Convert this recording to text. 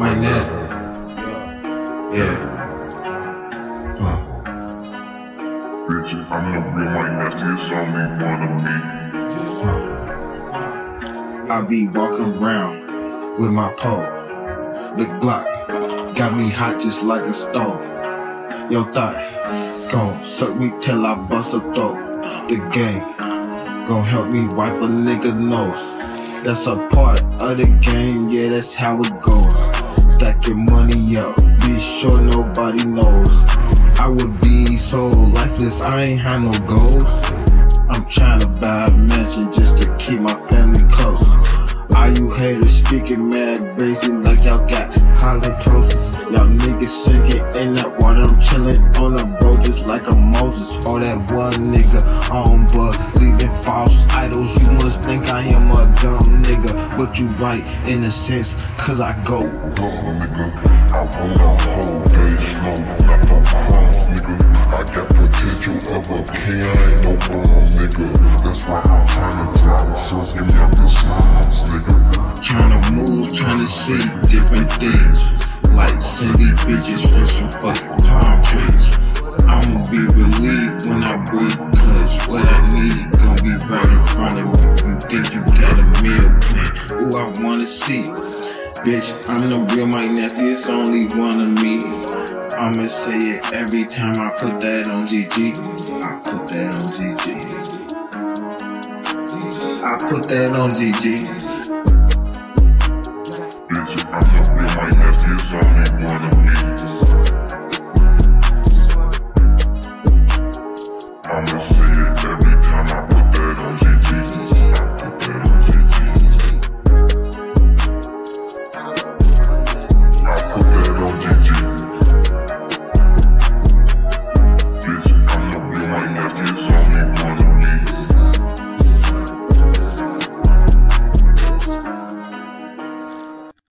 My net. Yeah. Uh. Bitch, I'm the real Mike Nasty, it's only one of me. I be walking around with my pole. The Glock got me hot just like a stove. Yo, thought, gon' suck me till I bust a throat. The game gon' help me wipe a nigga nose. That's a part of the game, yeah, that's how it goes. Stack your money up, be sure nobody knows. I would be so lifeless, I ain't had no goals. I'm trying to buy a mansion just to keep my family close. All you haters speaking mad crazy like y'all got halitosis. Y'all niggas sinking in that water, I'm chilling on the road just like a Moses. Or that one nigga on bug, leaving false idols. You must think I am but you right in a sense, cause I go. Dumb nigga, I want a whole day slow, not no crumbs, nigga. I got potential of a king, I ain't no bum, nigga. That's why I'm trying to drive, so give me out the slums, nigga. Trying to move, trying to see different things. Like city bitches for some fucking palm trees. I'ma be relieved when I breathe, cause what I need gon' be right in front of me. You think you got I wanna see. Bitch, I'm the real Mike Nasty, it's only one of me. I'ma say it every time I put that on GG. I put that on GG. I put that on GG. Bitch, I'm the real Mike Nasty, it's only one of me.